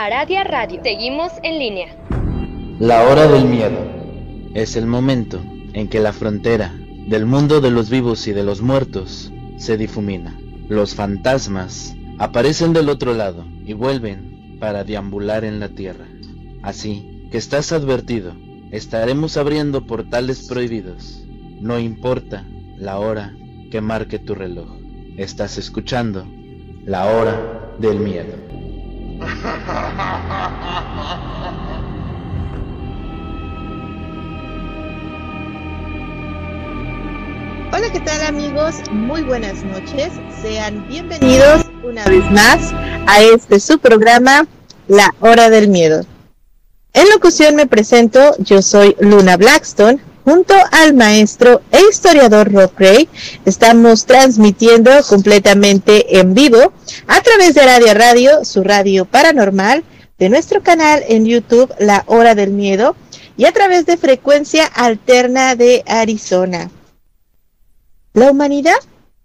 Aradia Radio. Seguimos en línea. La hora del miedo. Es el momento en que la frontera del mundo de los vivos y de los muertos se difumina. Los fantasmas aparecen del otro lado y vuelven para deambular en la tierra. Así que estás advertido, estaremos abriendo portales prohibidos. No importa la hora que marque tu reloj. Estás escuchando la hora del miedo. Hola, ¿qué tal amigos? Muy buenas noches. Sean bienvenidos una vez más a este su programa, La Hora del Miedo. En locución me presento, yo soy Luna Blackstone, junto al maestro e historiador Rob Gray. Estamos transmitiendo completamente en vivo a través de Radio Radio, su radio paranormal, de nuestro canal en YouTube, La Hora del Miedo, y a través de frecuencia alterna de Arizona. La humanidad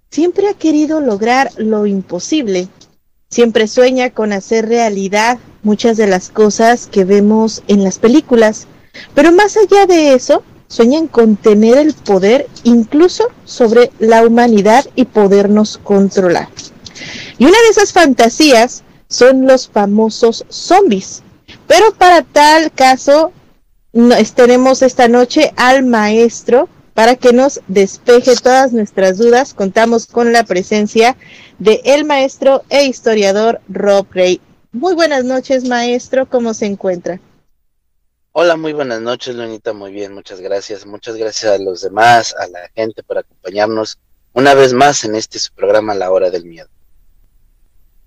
siempre ha querido lograr lo imposible. Siempre sueña con hacer realidad muchas de las cosas que vemos en las películas. Pero más allá de eso, sueñan con tener el poder incluso sobre la humanidad y podernos controlar. Y una de esas fantasías son los famosos zombies. Pero para tal caso, tenemos esta noche al maestro para que nos despeje todas nuestras dudas. Contamos con la presencia de el maestro e historiador Rob Gray. Muy buenas noches, maestro. ¿Cómo se encuentra? Hola, muy buenas noches, Lunita. Muy bien, muchas gracias. Muchas gracias a los demás, a la gente por acompañarnos una vez más en este su programa La Hora del Miedo.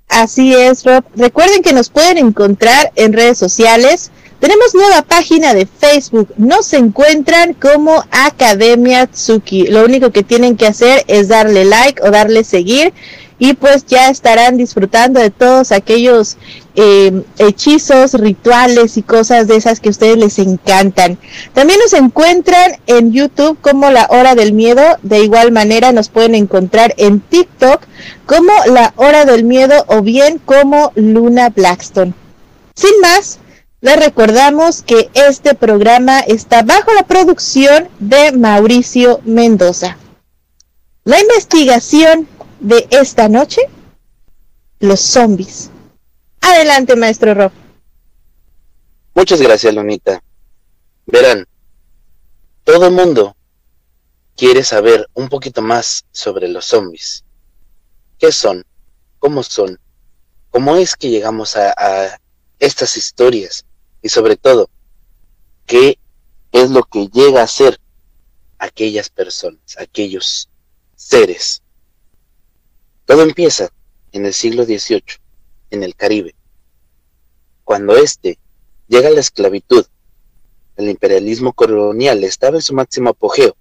Así es, Rob. Recuerden que nos pueden encontrar en redes sociales. Tenemos nueva página de Facebook. Nos encuentran como Academia Tsuki. Lo único que tienen que hacer es darle like o darle seguir y pues ya estarán disfrutando de todos aquellos eh, hechizos, rituales y cosas de esas que a ustedes les encantan. También nos encuentran en YouTube como La Hora del Miedo, de igual manera nos pueden encontrar en TikTok como La Hora del Miedo o bien como Luna Blackstone. Sin más, les recordamos que este programa está bajo la producción de Mauricio Mendoza. La investigación de esta noche, los zombies. Adelante, maestro Rob. Muchas gracias, Lunita. Verán, todo el mundo quiere saber un poquito más sobre los zombies. ¿Qué son? ¿Cómo son? ¿Cómo es que llegamos a, a estas historias? Y sobre todo, ¿qué es lo que llega a ser aquellas personas, aquellos seres todo empieza en el siglo XVIII, en el Caribe, cuando éste llega a la esclavitud. El imperialismo colonial estaba en su máximo apogeo.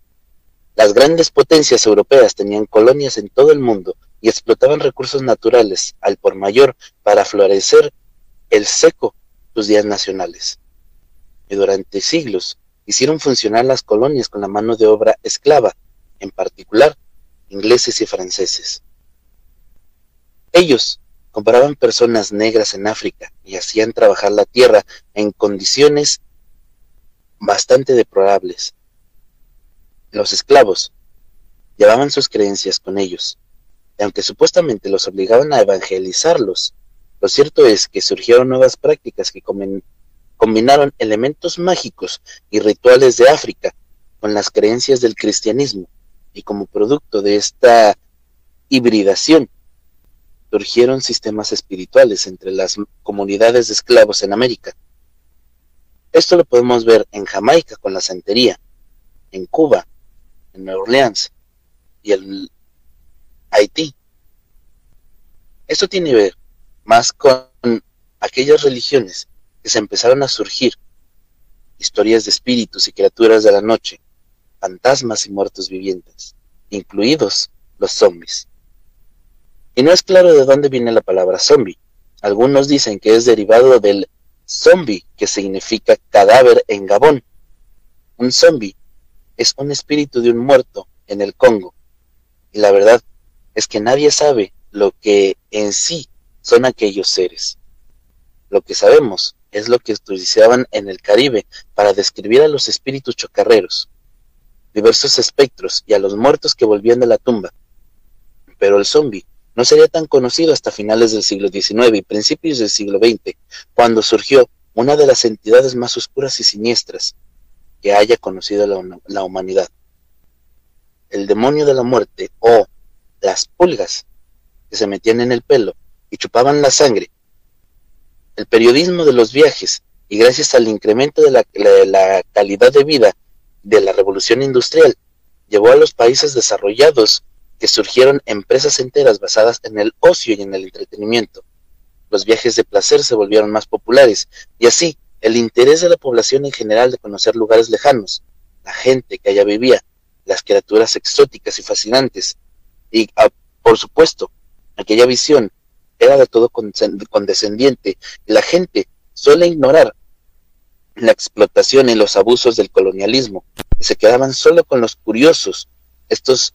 Las grandes potencias europeas tenían colonias en todo el mundo y explotaban recursos naturales al por mayor para florecer el seco sus días nacionales. Y durante siglos hicieron funcionar las colonias con la mano de obra esclava, en particular ingleses y franceses. Ellos compraban personas negras en África y hacían trabajar la tierra en condiciones bastante deplorables. Los esclavos llevaban sus creencias con ellos, y aunque supuestamente los obligaban a evangelizarlos, lo cierto es que surgieron nuevas prácticas que combinaron elementos mágicos y rituales de África con las creencias del cristianismo, y como producto de esta hibridación surgieron sistemas espirituales entre las comunidades de esclavos en América. Esto lo podemos ver en Jamaica con la santería, en Cuba, en Nueva Orleans y en Haití. Esto tiene que ver más con aquellas religiones que se empezaron a surgir, historias de espíritus y criaturas de la noche, fantasmas y muertos vivientes, incluidos los zombies. Y no es claro de dónde viene la palabra zombie. Algunos dicen que es derivado del zombie, que significa cadáver en Gabón. Un zombie es un espíritu de un muerto en el Congo. Y la verdad es que nadie sabe lo que en sí son aquellos seres. Lo que sabemos es lo que utilizaban en el Caribe para describir a los espíritus chocarreros, diversos espectros y a los muertos que volvían de la tumba. Pero el zombie no sería tan conocido hasta finales del siglo XIX y principios del siglo XX, cuando surgió una de las entidades más oscuras y siniestras que haya conocido la, humanidad. El demonio de la muerte o las pulgas que se metían en el pelo y chupaban la sangre. El periodismo de los viajes y gracias al incremento de la calidad de vida de la revolución industrial, llevó a los países desarrollados que surgieron empresas enteras basadas en el ocio y en el entretenimiento. Los viajes de placer se volvieron más populares y así el interés de la población en general de conocer lugares lejanos, la gente que allá vivía, las criaturas exóticas y fascinantes, y ah, por supuesto, aquella visión era de todo condescendiente la gente suele ignorar la explotación y los abusos del colonialismo, y se quedaban solo con los curiosos, estos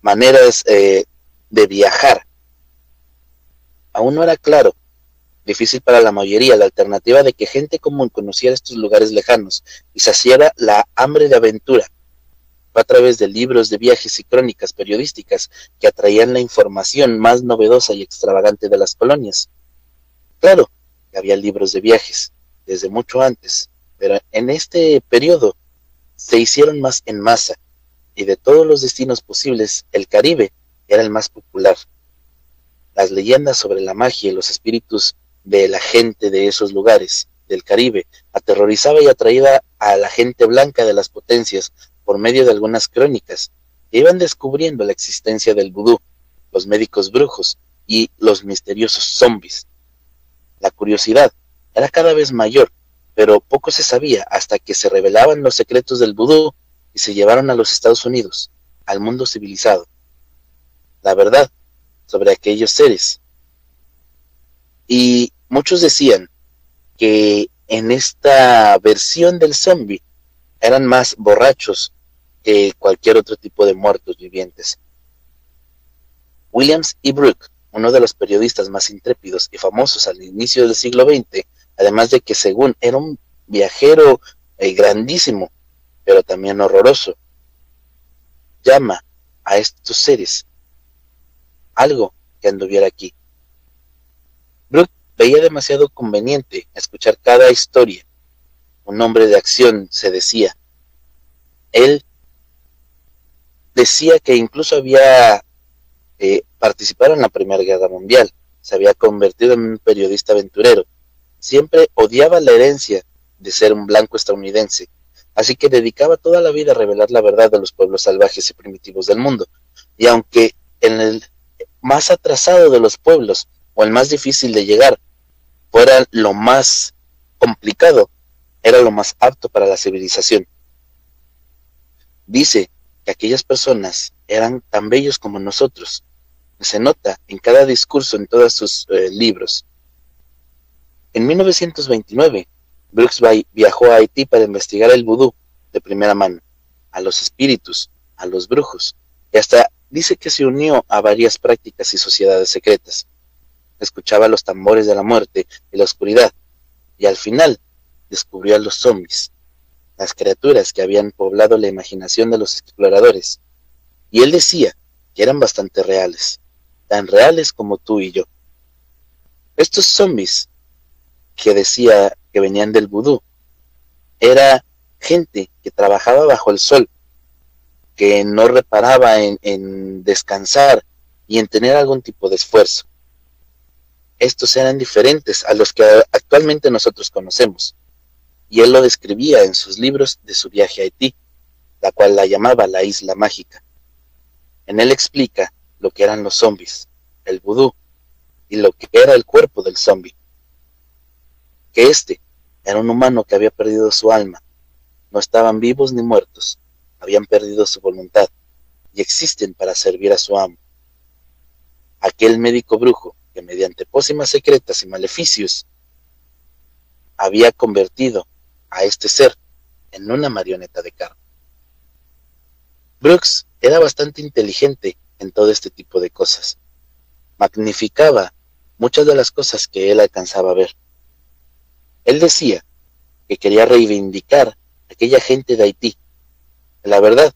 maneras eh, de viajar. Aún no era claro, difícil para la mayoría, la alternativa de que gente común conociera estos lugares lejanos y saciara la hambre de aventura. Fue a través de libros de viajes y crónicas periodísticas que atraían la información más novedosa y extravagante de las colonias. Claro, había libros de viajes, desde mucho antes, pero en este periodo se hicieron más en masa y de todos los destinos posibles, el Caribe era el más popular. Las leyendas sobre la magia y los espíritus de la gente de esos lugares del Caribe aterrorizaba y atraía a la gente blanca de las potencias por medio de algunas crónicas que iban descubriendo la existencia del vudú, los médicos brujos y los misteriosos zombies. La curiosidad era cada vez mayor, pero poco se sabía hasta que se revelaban los secretos del vudú y se llevaron a los Estados Unidos, al mundo civilizado. La verdad sobre aquellos seres. Y muchos decían que en esta versión del zombie eran más borrachos que cualquier otro tipo de muertos vivientes. Williams E. Brooke, uno de los periodistas más intrépidos y famosos al inicio del siglo XX, además de que según era un viajero eh, grandísimo, pero también horroroso. Llama a estos seres algo que anduviera aquí. Brooke veía demasiado conveniente escuchar cada historia. Un hombre de acción se decía. Él decía que incluso había eh, participado en la Primera Guerra Mundial, se había convertido en un periodista aventurero. Siempre odiaba la herencia de ser un blanco estadounidense así que dedicaba toda la vida a revelar la verdad de los pueblos salvajes y primitivos del mundo. Y aunque en el más atrasado de los pueblos, o el más difícil de llegar, fuera lo más complicado, era lo más apto para la civilización. Dice que aquellas personas eran tan bellos como nosotros. Se nota en cada discurso en todos sus eh, libros. En 1929, Brooks viajó a Haití para investigar el vudú de primera mano, a los espíritus, a los brujos, y hasta dice que se unió a varias prácticas y sociedades secretas. Escuchaba los tambores de la muerte y la oscuridad, y al final descubrió a los zombies, las criaturas que habían poblado la imaginación de los exploradores, y él decía que eran bastante reales, tan reales como tú y yo. Estos zombies que decía que venían del vudú. Era gente que trabajaba bajo el sol, que no reparaba en, descansar y en tener algún tipo de esfuerzo. Estos eran diferentes a los que actualmente nosotros conocemos, y él lo describía en sus libros de su viaje a Haití, la cual la llamaba la isla mágica. En él explica lo que eran los zombies, el vudú, y lo que era el cuerpo del zombie que éste era un humano que había perdido su alma. No estaban vivos ni muertos, habían perdido su voluntad y existen para servir a su amo. Aquel médico brujo que mediante pócimas secretas y maleficios había convertido a este ser en una marioneta de carne. Brooks era bastante inteligente en todo este tipo de cosas. Magnificaba muchas de las cosas que él alcanzaba a ver Él decía que quería reivindicar a aquella gente de Haití. La verdad,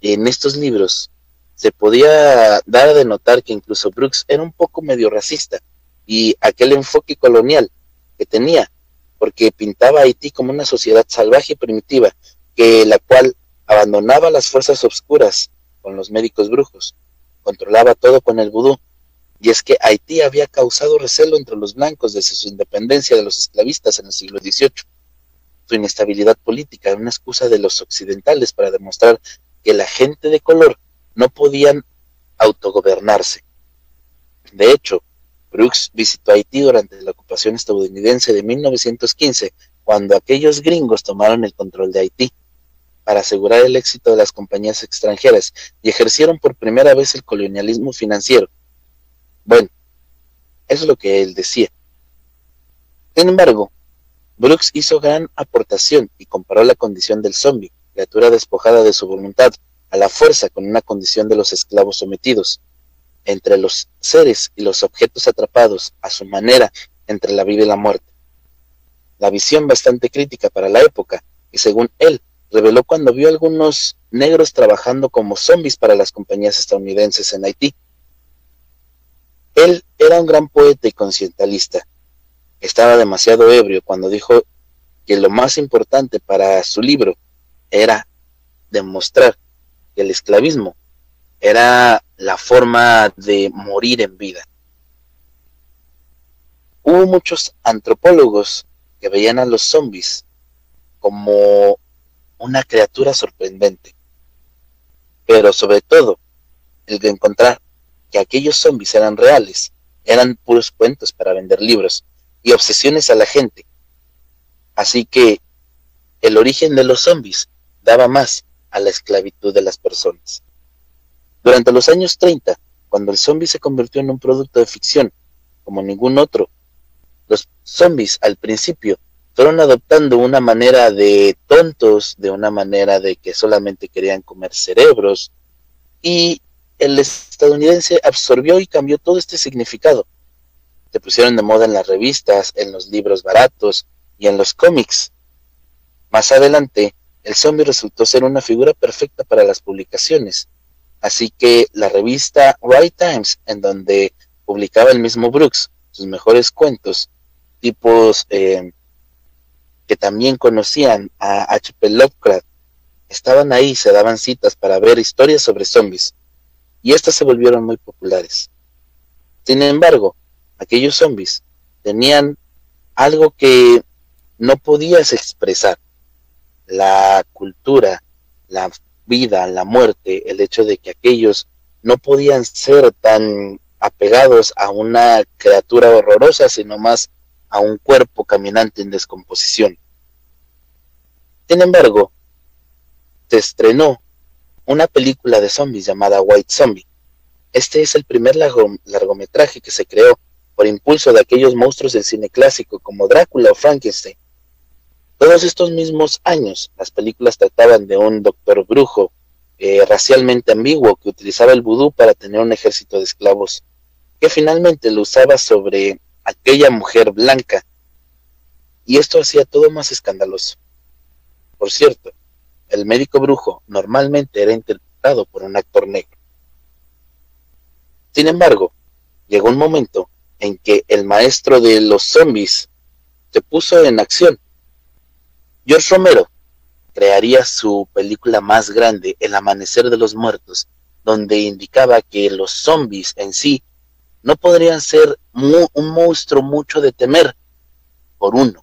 en estos libros se podía dar a denotar que incluso Brooks era un poco medio racista y aquel enfoque colonial que tenía, porque pintaba Haití como una sociedad salvaje y primitiva, que la cual abandonaba las fuerzas obscuras con los médicos brujos, controlaba todo con el vudú, y es que Haití había causado recelo entre los blancos desde su independencia de los esclavistas en el siglo XVIII. Su inestabilidad política, una excusa de los occidentales para demostrar que la gente de color no podían autogobernarse. De hecho, Brooks visitó Haití durante la ocupación estadounidense de 1915, cuando aquellos gringos tomaron el control de Haití para asegurar el éxito de las compañías extranjeras y ejercieron por primera vez el colonialismo financiero. Bueno, es lo que él decía. Sin embargo, Brooks hizo gran aportación y comparó la condición del zombie, criatura despojada de su voluntad, a la fuerza con una condición de los esclavos sometidos, entre los seres y los objetos atrapados a su manera entre la vida y la muerte. La visión bastante crítica para la época, y según él, reveló cuando vio a algunos negros trabajando como zombies para las compañías estadounidenses en Haití. Él era un gran poeta y concientalista. Estaba demasiado ebrio cuando dijo que lo más importante para su libro era demostrar que el esclavismo era la forma de morir en vida. Hubo muchos antropólogos que veían a los zombies como una criatura sorprendente, pero sobre todo el de encontrar que aquellos zombies eran reales, eran puros cuentos para vender libros y obsesiones a la gente. Así que el origen de los zombies daba más a la esclavitud de las personas. Durante los años 30, cuando el zombie se convirtió en un producto de ficción, como ningún otro, los zombies al principio fueron adoptando una manera de tontos, de una manera de que solamente querían comer cerebros, y el estadounidense absorbió y cambió todo este significado. Se pusieron de moda en las revistas, en los libros baratos y en los cómics. Más adelante, el zombie resultó ser una figura perfecta para las publicaciones. Así que la revista Right Times, en donde publicaba el mismo Brooks sus mejores cuentos, tipos eh, que también conocían a H.P. Lovecraft, estaban ahí, se daban citas para ver historias sobre zombies, y estas se volvieron muy populares. Sin embargo, aquellos zombies tenían algo que no podías expresar, la cultura, la vida, la muerte, el hecho de que aquellos no podían ser tan apegados a una criatura horrorosa, sino más a un cuerpo caminante en descomposición. Sin embargo, se estrenó una película de zombies llamada White Zombie. Este es el primer largometraje que se creó por impulso de aquellos monstruos del cine clásico como Drácula o Frankenstein, todos estos mismos años, las películas trataban de un doctor brujo eh, racialmente ambiguo que utilizaba el vudú para tener un ejército de esclavos, que finalmente lo usaba sobre aquella mujer blanca. Y esto hacía todo más escandaloso. Por cierto, el médico brujo normalmente era interpretado por un actor negro. Sin embargo, llegó un momento en que el maestro de los zombies se puso en acción George Romero crearía su película más grande, El Amanecer de los Muertos, donde indicaba que los zombies en sí no podrían ser un monstruo mucho de temer por uno.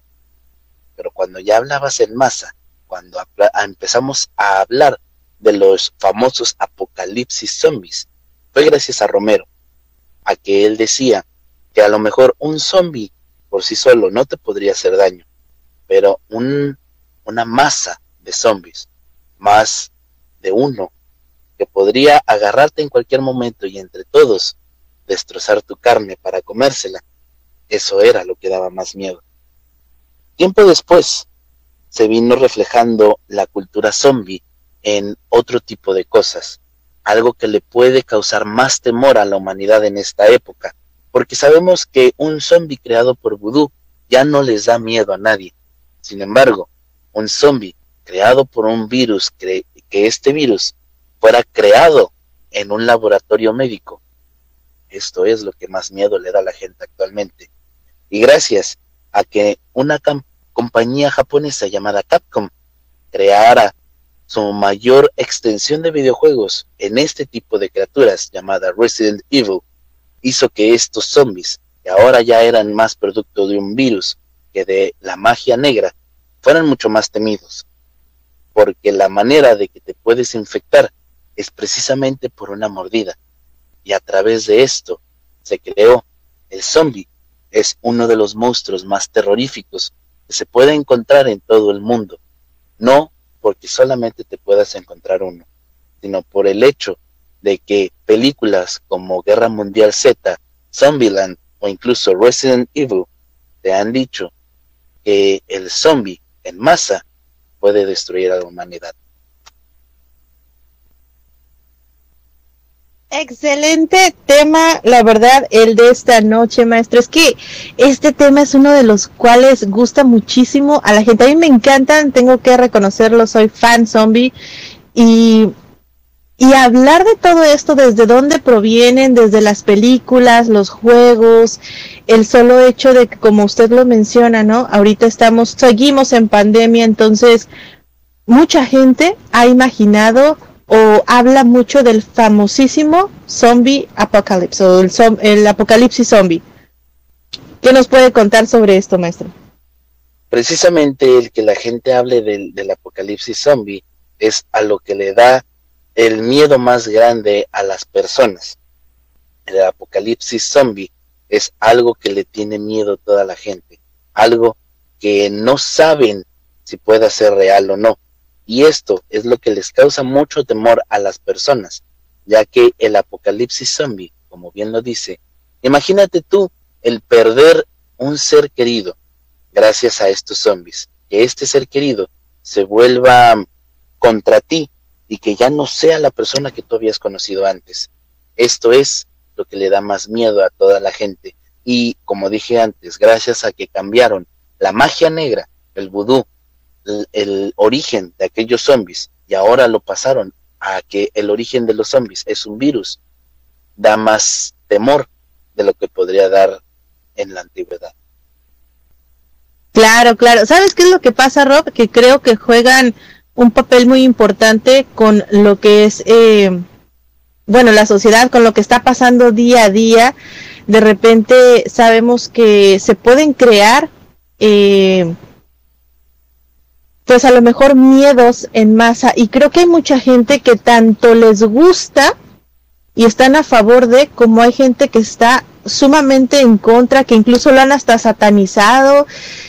Pero cuando ya hablabas en masa, cuando empezamos a hablar de los famosos apocalipsis zombies, fue gracias a Romero, a que él decía que a lo mejor un zombie por sí solo no te podría hacer daño, pero un una masa de zombies, más de uno, que podría agarrarte en cualquier momento y entre todos destrozar tu carne para comérsela. Eso era lo que daba más miedo. Tiempo después se vino reflejando la cultura zombie en otro tipo de cosas, algo que le puede causar más temor a la humanidad en esta época, porque sabemos que un zombie creado por vudú ya no les da miedo a nadie. Sin embargo, un zombie creado por un virus, que este virus fuera creado en un laboratorio médico, esto es lo que más miedo le da a la gente actualmente. Y gracias a que una compañía japonesa llamada Capcom creara su mayor extensión de videojuegos en este tipo de criaturas llamada Resident Evil, hizo que estos zombies, que ahora ya eran más producto de un virus que de la magia negra, fueran mucho más temidos. Porque la manera de que te puedes infectar es precisamente por una mordida y a través de esto se creó el zombie. Es uno de los monstruos más terroríficos se puede encontrar en todo el mundo. No porque solamente te puedas encontrar uno, sino por el hecho de que películas como Guerra Mundial Z, Zombieland o incluso Resident Evil te han dicho que el zombie en masa puede destruir a la humanidad. Excelente tema, la verdad, el de esta noche, maestro. Es que este tema es uno de los cuales gusta muchísimo a la gente. A mí me encantan, tengo que reconocerlo, soy fan zombie. Y, y hablar de todo esto, desde dónde provienen, desde las películas, los juegos, el solo hecho de que, como usted lo menciona, ¿no? Ahorita estamos, seguimos en pandemia, entonces mucha gente ha imaginado o habla mucho del famosísimo zombie apocalypse o el, apocalipsis zombie. ¿Qué nos puede contar sobre esto, maestro? Precisamente el que la gente hable del, del apocalipsis zombie es a lo que le da el miedo más grande a las personas. El apocalipsis zombie es algo que le tiene miedo toda la gente, algo que no saben si puede ser real o no. Y esto es lo que les causa mucho temor a las personas, ya que el apocalipsis zombie, como bien lo dice, imagínate tú el perder un ser querido gracias a estos zombies, que este ser querido se vuelva contra ti y que ya no sea la persona que tú habías conocido antes. Esto es lo que le da más miedo a toda la gente. Y como dije antes, gracias a que cambiaron la magia negra, el vudú, el, origen de aquellos zombies y ahora lo pasaron a que el origen de los zombies es un virus, da más temor de lo que podría dar en la antigüedad. Claro, claro. ¿Sabes qué es lo que pasa, Rob? Que creo que juegan un papel muy importante con lo que es, eh, bueno, la sociedad, con lo que está pasando día a día. De repente sabemos que se pueden crear eh, pues a lo mejor miedos en masa y creo que hay mucha gente que tanto les gusta y están a favor de como hay gente que está sumamente en contra, que incluso lo han hasta satanizado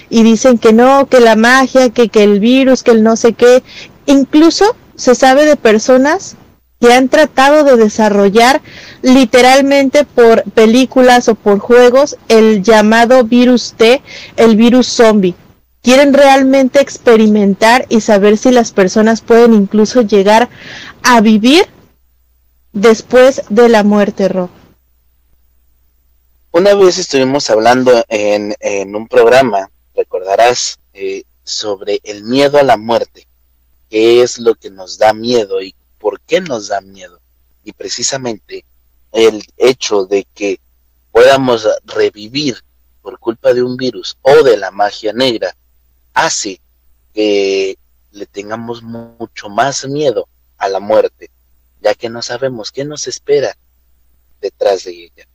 y dicen que no, que la magia, que, que el virus, que el no sé qué. Incluso se sabe de personas que han tratado de desarrollar literalmente por películas o por juegos el llamado virus T, el virus zombie quieren realmente experimentar y saber si las personas pueden incluso llegar a vivir después de la muerte, Rob. Una vez estuvimos hablando en, un programa, recordarás, eh, sobre el miedo a la muerte, qué es lo que nos da miedo y por qué nos da miedo. Y precisamente el hecho de que podamos revivir por culpa de un virus o de la magia negra hace que le tengamos mucho más miedo a la muerte, ya que no sabemos qué nos espera detrás de ella.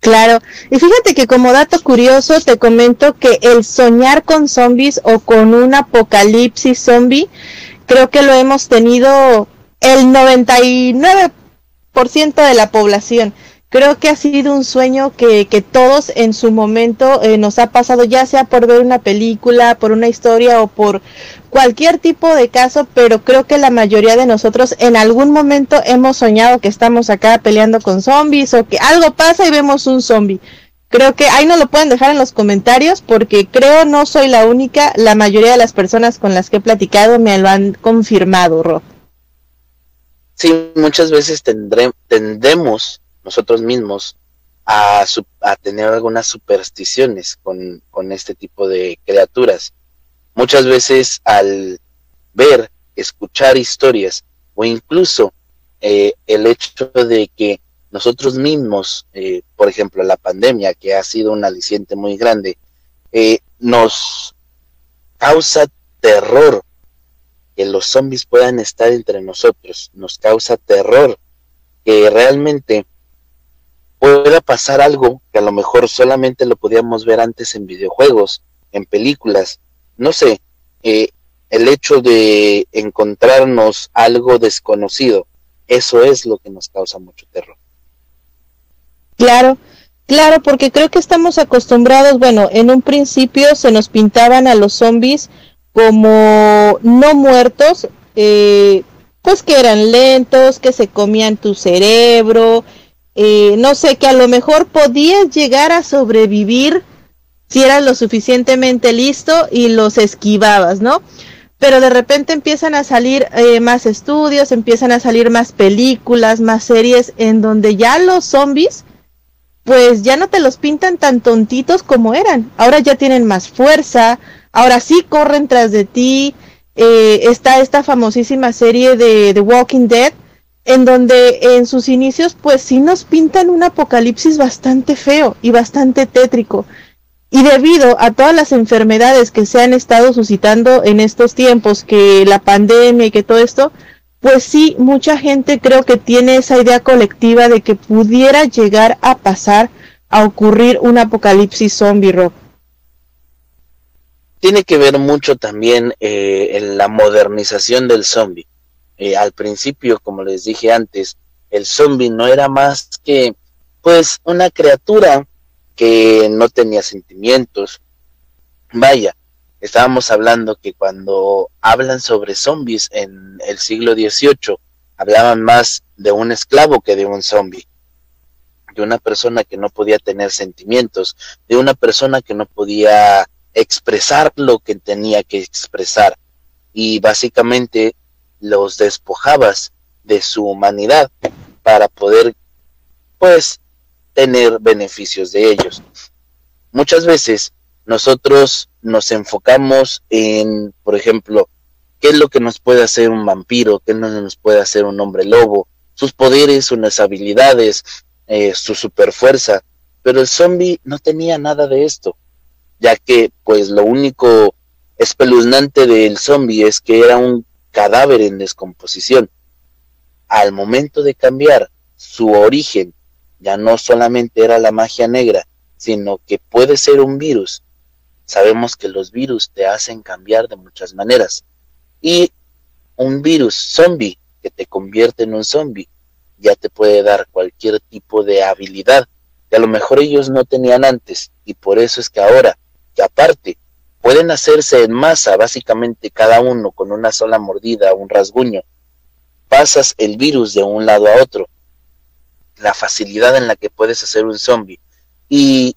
Claro, y fíjate que como dato curioso te comento que el soñar con zombies o con un apocalipsis zombie, creo que lo hemos tenido el 99% de la población creo que ha sido un sueño que, que todos en su momento eh, nos ha pasado, ya sea por ver una película, por una historia o por cualquier tipo de caso, pero creo que la mayoría de nosotros en algún momento hemos soñado que estamos acá peleando con zombies o que algo pasa y vemos un zombie. Creo que ahí no lo pueden dejar en los comentarios porque creo no soy la única, la mayoría de las personas con las que he platicado me lo han confirmado, Rob. Sí, muchas veces tendremos nosotros mismos a, tener algunas supersticiones con, con este tipo de criaturas. Muchas veces al ver, escuchar historias o incluso eh, el hecho de que nosotros mismos, eh, por ejemplo, la pandemia, que ha sido un aliciente muy grande, eh, nos causa terror que los zombies puedan estar entre nosotros, nos causa terror que realmente pueda pasar algo que a lo mejor solamente lo podíamos ver antes en videojuegos, en películas, no sé, eh, el hecho de encontrarnos algo desconocido, eso es lo que nos causa mucho terror. Claro, claro, porque creo que estamos acostumbrados, bueno, en un principio se nos pintaban a los zombies como no muertos, eh, pues que eran lentos, que se comían tu cerebro, eh, no sé, que a lo mejor podías llegar a sobrevivir si eras lo suficientemente listo y los esquivabas, ¿no? Pero de repente empiezan a salir eh, más estudios, empiezan a salir más películas, más series, en donde ya los zombies, pues ya no te los pintan tan tontitos como eran. Ahora ya tienen más fuerza, ahora sí corren tras de ti. Eh, está esta famosísima serie de The Walking Dead, en donde en sus inicios, pues sí nos pintan un apocalipsis bastante feo y bastante tétrico y debido a todas las enfermedades que se han estado suscitando en estos tiempos, que la pandemia y que todo esto, pues sí, mucha gente creo que tiene esa idea colectiva de que pudiera llegar a pasar a ocurrir un apocalipsis zombie rock. Tiene que ver mucho también eh, en la modernización del zombie. Eh, al principio, como les dije antes, el zombie no era más que pues una criatura que no tenía sentimientos. Vaya, estábamos hablando que cuando hablan sobre zombies en el siglo XVIII, hablaban más de un esclavo que de un zombie, de una persona que no podía tener sentimientos, de una persona que no podía expresar lo que tenía que expresar y básicamente los despojabas de su humanidad para poder pues tener beneficios de ellos. Muchas veces nosotros nos enfocamos en, por ejemplo, qué es lo que nos puede hacer un vampiro, qué nos puede hacer un hombre lobo, sus poderes, sus habilidades, eh, su superfuerza, pero el zombie no tenía nada de esto, ya que pues lo único espeluznante del zombie es que era un cadáver en descomposición. Al momento de cambiar su origen ya no solamente era la magia negra, sino que puede ser un virus. Sabemos que los virus te hacen cambiar de muchas maneras. Y un virus zombie que te convierte en un zombie ya te puede dar cualquier tipo de habilidad que a lo mejor ellos no tenían antes. Y por eso es que ahora, que aparte, pueden hacerse en masa, básicamente cada uno con una sola mordida, un rasguño, pasas el virus de un lado a otro la facilidad en la que puedes hacer un zombie. Y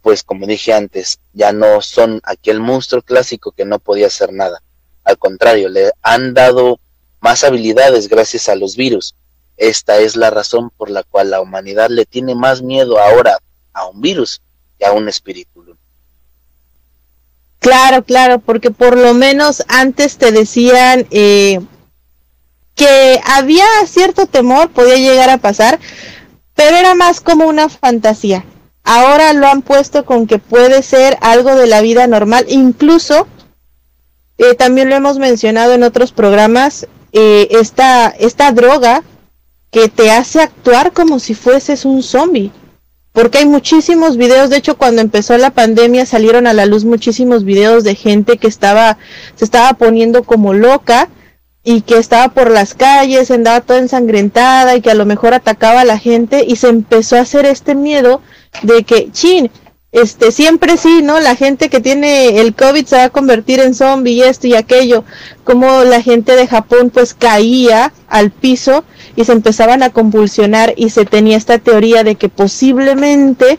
pues como dije antes, ya no son aquel monstruo clásico que no podía hacer nada. Al contrario, le han dado más habilidades gracias a los virus. Esta es la razón por la cual la humanidad le tiene más miedo ahora a un virus que a un espíritu. Claro, claro, porque por lo menos antes te decían eh, que había cierto temor, podía llegar a pasar, pero era más como una fantasía. Ahora lo han puesto con que puede ser algo de la vida normal, incluso eh, también lo hemos mencionado en otros programas, eh, esta, esta droga que te hace actuar como si fueses un zombie. Porque hay muchísimos videos, de hecho cuando empezó la pandemia salieron a la luz muchísimos videos de gente que estaba, se estaba poniendo como loca y que estaba por las calles, andaba toda ensangrentada y que a lo mejor atacaba a la gente y se empezó a hacer este miedo de que, chin, este, siempre sí, ¿no? La gente que tiene el COVID se va a convertir en zombie y esto y aquello, como la gente de Japón pues caía al piso y se empezaban a convulsionar y se tenía esta teoría de que posiblemente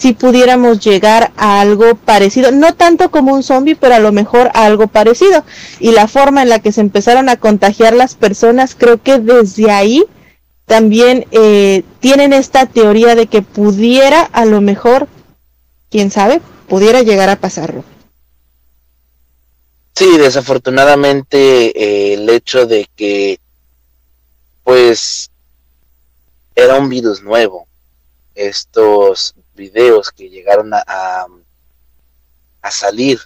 si pudiéramos llegar a algo parecido, no tanto como un zombie, pero a lo mejor a algo parecido. Y la forma en la que se empezaron a contagiar las personas, creo que desde ahí también eh, tienen esta teoría de que pudiera a lo mejor, quién sabe, pudiera llegar a pasarlo. Sí, desafortunadamente eh, el hecho de que pues era un virus nuevo, estos videos que llegaron a, a, salir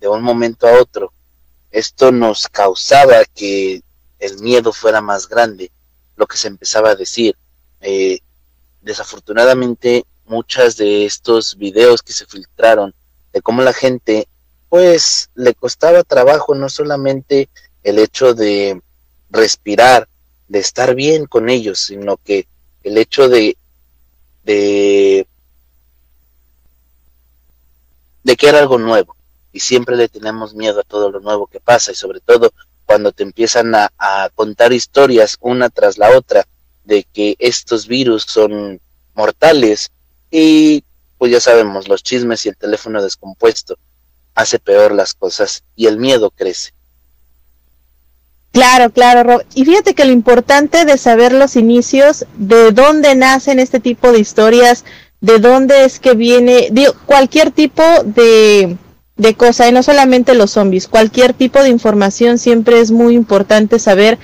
de un momento a otro, esto nos causaba que el miedo fuera más grande, lo que se empezaba a decir. Eh, desafortunadamente, muchas de estos videos que se filtraron de cómo la gente, pues, le costaba trabajo no solamente el hecho de respirar, de estar bien con ellos, sino que el hecho de de, que era algo nuevo y siempre le tenemos miedo a todo lo nuevo que pasa y sobre todo cuando te empiezan a, a contar historias una tras la otra de que estos virus son mortales y pues ya sabemos, los chismes y el teléfono descompuesto hace peor las cosas y el miedo crece. Claro, claro, Rob. Y fíjate que lo importante de saber los inicios, de dónde nacen este tipo de historias, de dónde es que viene, digo, cualquier tipo de, de cosa, y no solamente los zombies, cualquier tipo de información siempre es muy importante saber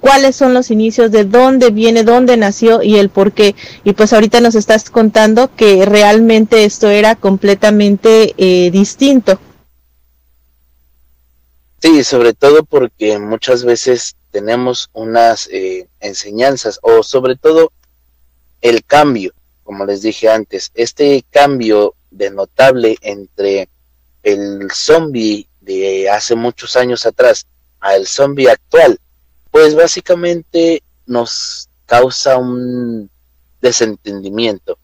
cuáles son los inicios, de dónde viene, dónde nació y el por qué. Y pues ahorita nos estás contando que realmente esto era completamente eh, distinto. Sí, sobre todo porque muchas veces tenemos unas eh, enseñanzas o sobre todo el cambio, como les dije antes, este cambio de notable entre el zombie de hace muchos años atrás al zombie actual, pues básicamente nos causa un desentendimiento.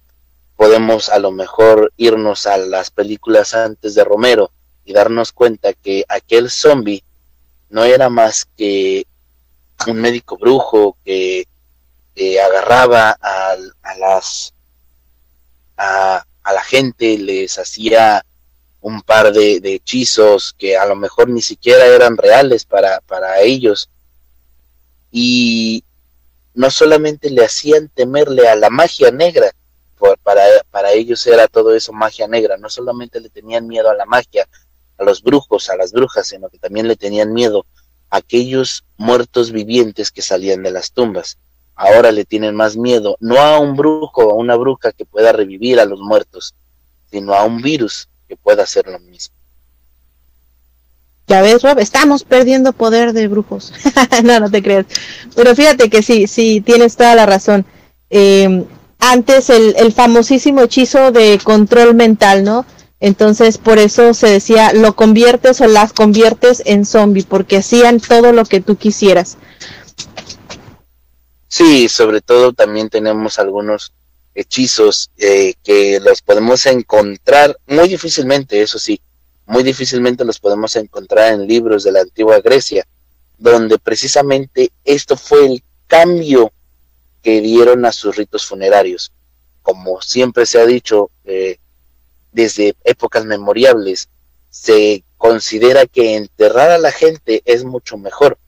Podemos a lo mejor irnos a las películas antes de Romero, y darnos cuenta que aquel zombie no era más que un médico brujo que agarraba a, a las a, a, la gente, les hacía un par de, de, hechizos que a lo mejor ni siquiera eran reales para, para ellos. Y no solamente le hacían temerle a la magia negra, para, para ellos era todo eso magia negra, no solamente le tenían miedo a la magia, a los brujos, a las brujas, sino que también le tenían miedo a aquellos muertos vivientes que salían de las tumbas. Ahora le tienen más miedo no a un brujo o a una bruja que pueda revivir a los muertos, sino a un virus que pueda hacer lo mismo. Ya ves, Rob, estamos perdiendo poder de brujos. no, no te creas. Pero fíjate que sí, sí, tienes toda la razón. Eh, antes el, el famosísimo hechizo de control mental, ¿no? Entonces, por eso se decía, lo conviertes o las conviertes en zombie, porque hacían todo lo que tú quisieras. Sí, sobre todo también tenemos algunos hechizos eh, que los podemos encontrar muy difícilmente, eso sí, muy difícilmente los podemos encontrar en libros de la antigua Grecia, donde precisamente esto fue el cambio que dieron a sus ritos funerarios. Como siempre se ha dicho, eh, desde épocas memoriables se considera que enterrar a la gente es mucho mejor,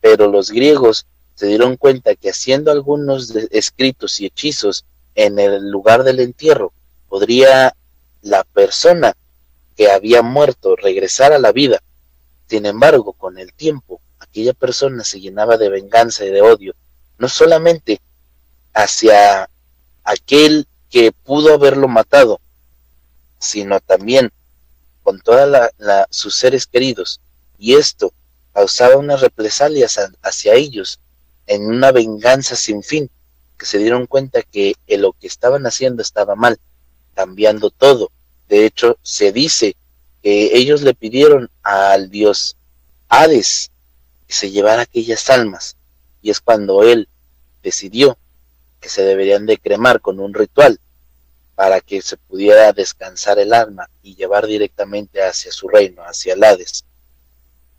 pero los griegos se dieron cuenta que haciendo algunos escritos y hechizos en el lugar del entierro, podría la persona que había muerto regresar a la vida. Sin embargo, con el tiempo, aquella persona se llenaba de venganza y de odio, no solamente hacia aquel que pudo haberlo matado, sino también con todos sus seres queridos. Y esto causaba unas represalias hacia ellos en una venganza sin fin, que se dieron cuenta que lo que estaban haciendo estaba mal, cambiando todo. De hecho, se dice que ellos le pidieron al dios Hades que se llevara aquellas almas, y es cuando él decidió que se deberían de cremar con un ritual para que se pudiera descansar el alma y llevar directamente hacia su reino, hacia el Hades.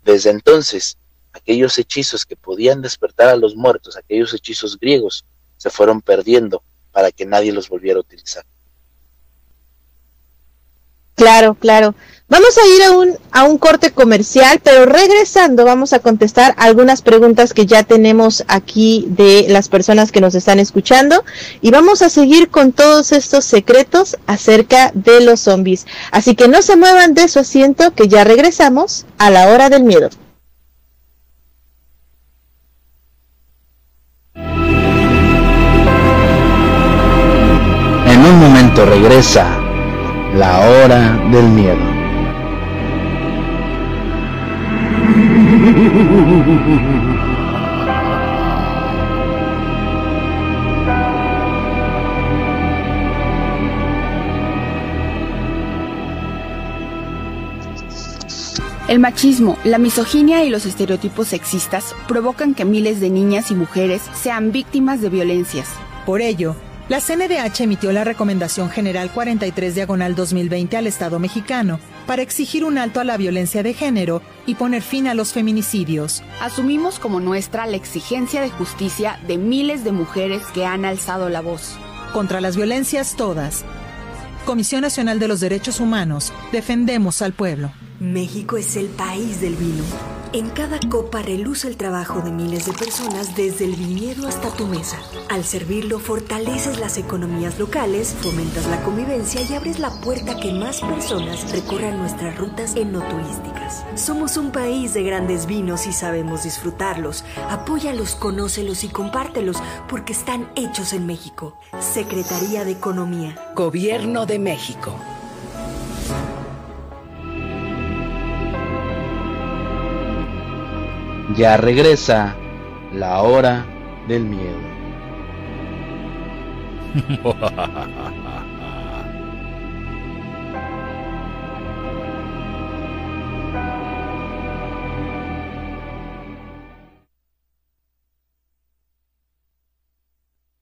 Desde entonces, aquellos hechizos que podían despertar a los muertos, aquellos hechizos griegos, se fueron perdiendo para que nadie los volviera a utilizar. Claro, claro. Vamos a ir a un, a un corte comercial, pero regresando vamos a contestar algunas preguntas que ya tenemos aquí de las personas que nos están escuchando y vamos a seguir con todos estos secretos acerca de los zombies. Así que no se muevan de su asiento que ya regresamos a la hora del miedo. En un momento regresa la hora del miedo. El machismo, la misoginia y los estereotipos sexistas provocan que miles de niñas y mujeres sean víctimas de violencias. Por ello, la CNDH emitió la Recomendación General 43 Diagonal 2020 al Estado mexicano para exigir un alto a la violencia de género y poner fin a los feminicidios. Asumimos como nuestra la exigencia de justicia de miles de mujeres que han alzado la voz. Contra las violencias todas. Comisión Nacional de los Derechos Humanos, defendemos al pueblo. México es el país del vino. En cada copa reluce el trabajo de miles de personas desde el viñedo hasta tu mesa. Al servirlo fortaleces las economías locales, fomentas la convivencia y abres la puerta a que más personas recorran nuestras rutas enoturísticas. Somos un país de grandes vinos y sabemos disfrutarlos. Apóyalos, conócelos y compártelos porque están hechos en México. Secretaría de Economía. Gobierno de México. Ya regresa la hora del miedo.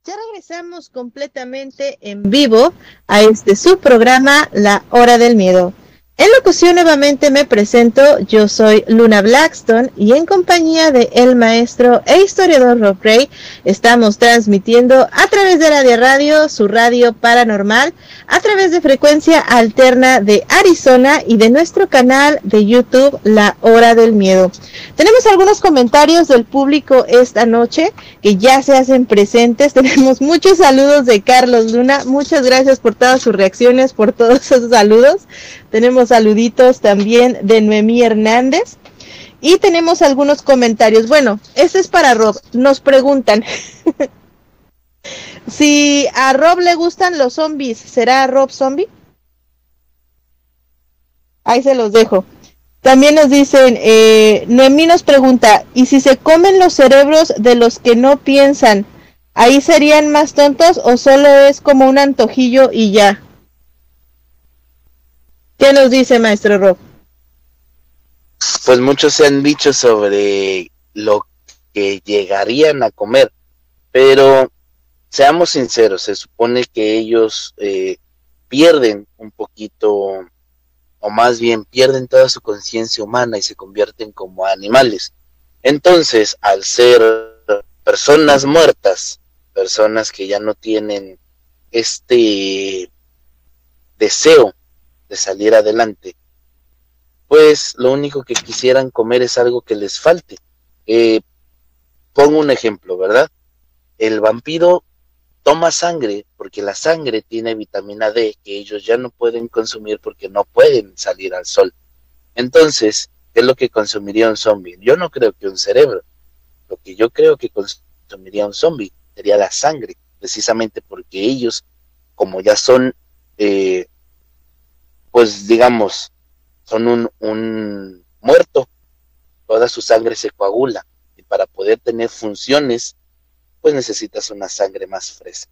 Ya regresamos completamente en vivo a este subprograma La Hora del Miedo. En locución nuevamente me presento, yo soy Luna Blackstone y en compañía de el maestro e historiador Rob Ray estamos transmitiendo a través de Radio Radio, su radio paranormal, a través de frecuencia alterna de Arizona y de nuestro canal de YouTube La Hora del Miedo. Tenemos algunos comentarios del público esta noche que ya se hacen presentes. Tenemos muchos saludos de Carlos Luna. Muchas gracias por todas sus reacciones, por todos esos saludos. Tenemos saluditos también de Noemí Hernández. Y tenemos algunos comentarios. Bueno, este es para Rob. Nos preguntan si a Rob le gustan los zombies, ¿será Rob zombie? Ahí se los dejo. También nos dicen, eh, Noemí nos pregunta, ¿y si se comen los cerebros de los que no piensan, ahí serían más tontos o solo es como un antojillo y ya? ¿Qué nos dice maestro Rob? Pues muchos se han dicho sobre lo que llegarían a comer, pero seamos sinceros, se supone que ellos eh, pierden un poquito, o más bien pierden toda su conciencia humana y se convierten como animales. Entonces, al ser personas muertas, personas que ya no tienen este deseo de salir adelante, pues lo único que quisieran comer es algo que les falte. Eh, pongo un ejemplo, ¿verdad? El vampiro toma sangre porque la sangre tiene vitamina D que ellos ya no pueden consumir porque no pueden salir al sol. Entonces, ¿qué es lo que consumiría un zombie? Yo no creo que un cerebro. Lo que yo creo que consumiría un zombie sería la sangre, precisamente porque ellos, como ya son eh, pues digamos, son un, un muerto, toda su sangre se coagula y para poder tener funciones, pues necesitas una sangre más fresca.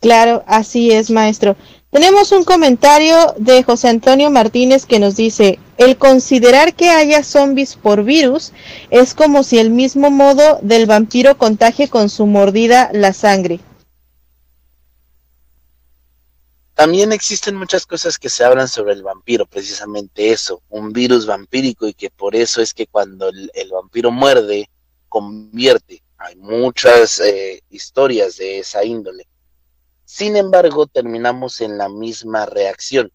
Claro, así es, maestro. Tenemos un comentario de José Antonio Martínez que nos dice, el considerar que haya zombies por virus es como si el mismo modo del vampiro contagie con su mordida la sangre. También existen muchas cosas que se hablan sobre el vampiro, precisamente eso, un virus vampírico y que por eso es que cuando el, vampiro muerde, convierte. Hay muchas eh, historias de esa índole. Sin embargo, terminamos en la misma reacción.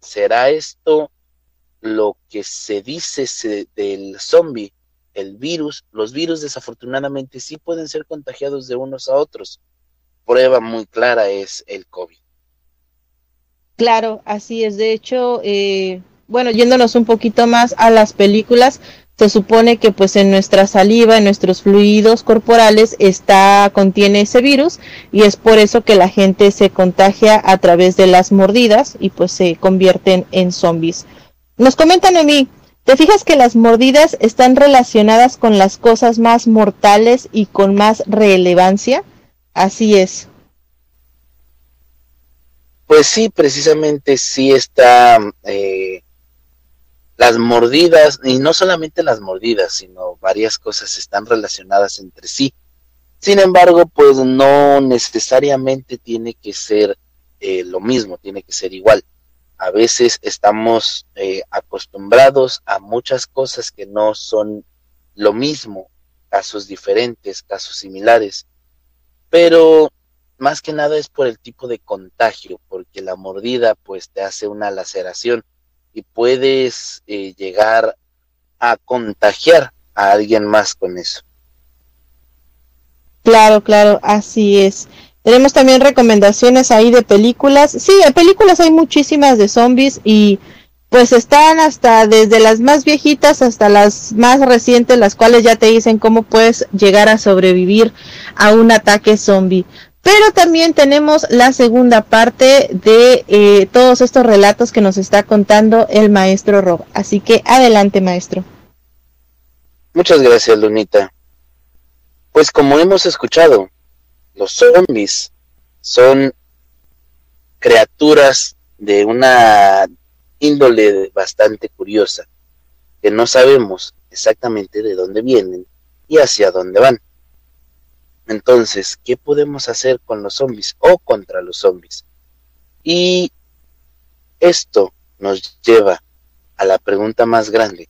¿será esto lo que se dice del zombie? El virus, los virus desafortunadamente sí pueden ser contagiados de unos a otros. Prueba muy clara es el COVID. Claro, así es. De hecho, eh, bueno, yéndonos un poquito más a las películas, se supone que pues en nuestra saliva, en nuestros fluidos corporales está contiene ese virus y es por eso que la gente se contagia a través de las mordidas y pues se convierten en zombies. Nos comentan a mí, ¿te fijas que las mordidas están relacionadas con las cosas más mortales y con más relevancia? Así es. Pues sí, precisamente sí está eh, las mordidas, y no solamente las mordidas, sino varias cosas están relacionadas entre sí. Sin embargo, pues no necesariamente tiene que ser eh, lo mismo, tiene que ser igual. A veces estamos eh, acostumbrados a muchas cosas que no son lo mismo, casos diferentes, casos similares, pero más que nada es por el tipo de contagio, porque la mordida pues te hace una laceración y puedes eh, llegar a contagiar a alguien más con eso. Claro, claro, así es. Tenemos también recomendaciones ahí de películas. Sí, de películas hay muchísimas de zombies y pues están hasta desde las más viejitas hasta las más recientes, las cuales ya te dicen cómo puedes llegar a sobrevivir a un ataque zombie. Pero también tenemos la segunda parte de eh, todos estos relatos que nos está contando el maestro Rob. Así que adelante, maestro. Muchas gracias, Lunita. Pues como hemos escuchado, los zombies son criaturas de una índole bastante curiosa, que no sabemos exactamente de dónde vienen y hacia dónde van. Entonces, ¿qué podemos hacer con los zombies o contra los zombies? Y esto nos lleva a la pregunta más grande.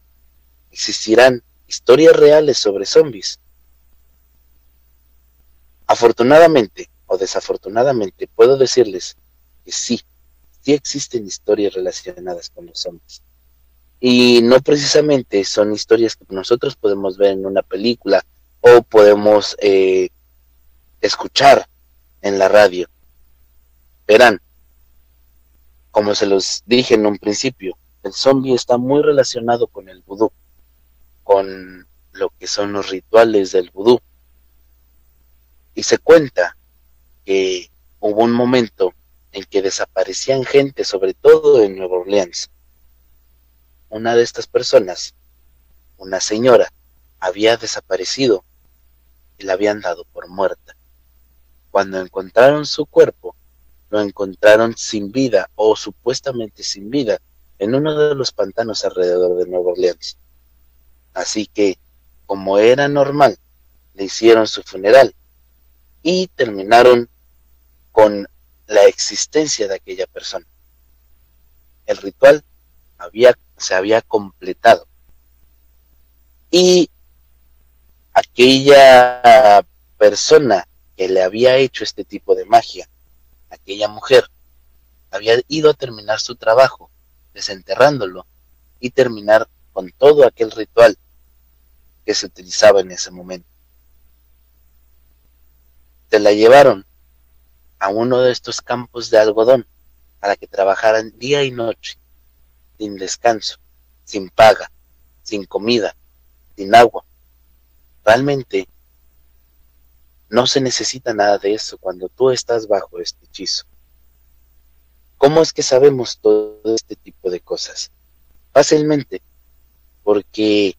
¿Existirán historias reales sobre zombies? Afortunadamente o desafortunadamente puedo decirles que sí, sí existen historias relacionadas con los zombies. Y no precisamente son historias que nosotros podemos ver en una película o podemos eh, escuchar en la radio. Verán, como se los dije en un principio, el zombie está muy relacionado con el vudú, con lo que son los rituales del vudú. Y se cuenta que hubo un momento en que desaparecían gente, sobre todo en Nueva Orleans. Una de estas personas, una señora, había desaparecido y la habían dado por muerta. Cuando encontraron su cuerpo, lo encontraron sin vida o supuestamente sin vida en uno de los pantanos alrededor de Nueva Orleans. Así que, como era normal, le hicieron su funeral y terminaron con la existencia de aquella persona. El ritual se había completado. Y aquella persona le había hecho este tipo de magia, aquella mujer, había ido a terminar su trabajo, desenterrándolo y terminar con todo aquel ritual que se utilizaba en ese momento. Se la llevaron a uno de estos campos de algodón para que trabajaran día y noche, sin descanso, sin paga, sin comida, sin agua. Realmente no se necesita nada de eso cuando tú estás bajo este hechizo. ¿Cómo es que sabemos todo este tipo de cosas? Fácilmente, porque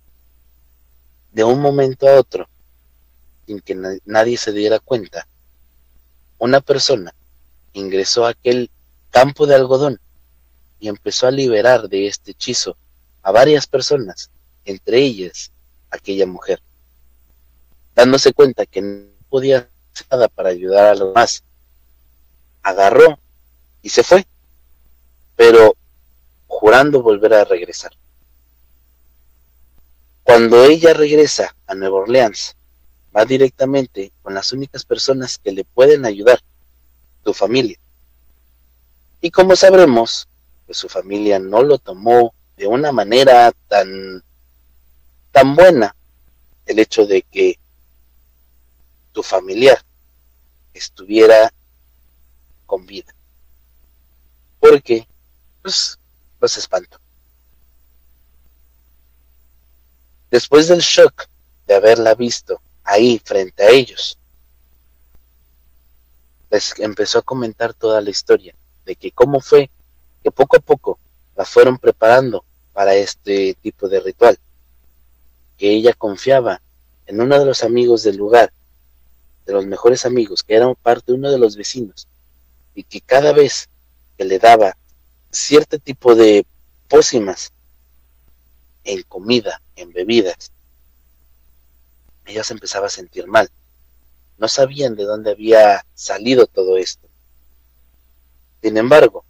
de un momento a otro, sin que nadie se diera cuenta, una persona ingresó a aquel campo de algodón y empezó a liberar de este hechizo a varias personas, entre ellas aquella mujer, dándose cuenta que podía hacer nada para ayudar a los demás. Agarró y se fue, pero jurando volver a regresar. Cuando ella regresa a Nueva Orleans, va directamente con las únicas personas que le pueden ayudar, tu familia. Y como sabremos, pues su familia no lo tomó de una manera tan, tan buena el hecho de que tu familiar estuviera con vida. Porque, pues, los espanto. Después del shock de haberla visto ahí frente a ellos, les empezó a comentar toda la historia de que cómo fue que poco a poco la fueron preparando para este tipo de ritual, que ella confiaba en uno de los amigos del lugar, de los mejores amigos, que era parte de uno de los vecinos, y que cada vez que le daba cierto tipo de pócimas en comida, en bebidas, ella se empezaba a sentir mal. No sabían de dónde había salido todo esto. Sin embargo,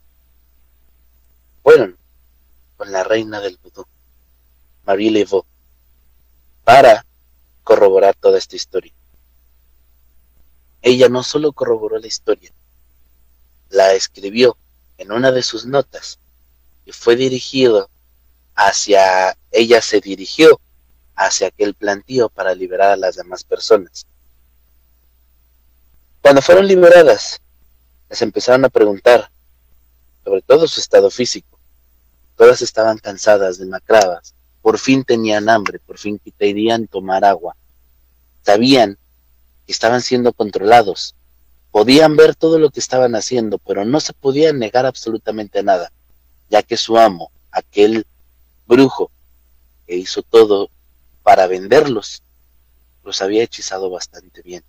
fueron con la reina del vudú, Marie Leveau, para corroborar toda esta historia. Ella no solo corroboró la historia, la escribió en una de sus notas y fue dirigido hacia, ella se dirigió hacia aquel plantío para liberar a las demás personas. Cuando fueron liberadas, les empezaron a preguntar sobre todo su estado físico. Todas estaban cansadas, demacradas, por fin tenían hambre, por fin querían tomar agua. Sabían estaban siendo controlados, podían ver todo lo que estaban haciendo, pero no se podían negar absolutamente nada, ya que su amo, aquel brujo que hizo todo para venderlos, los había hechizado bastante bien.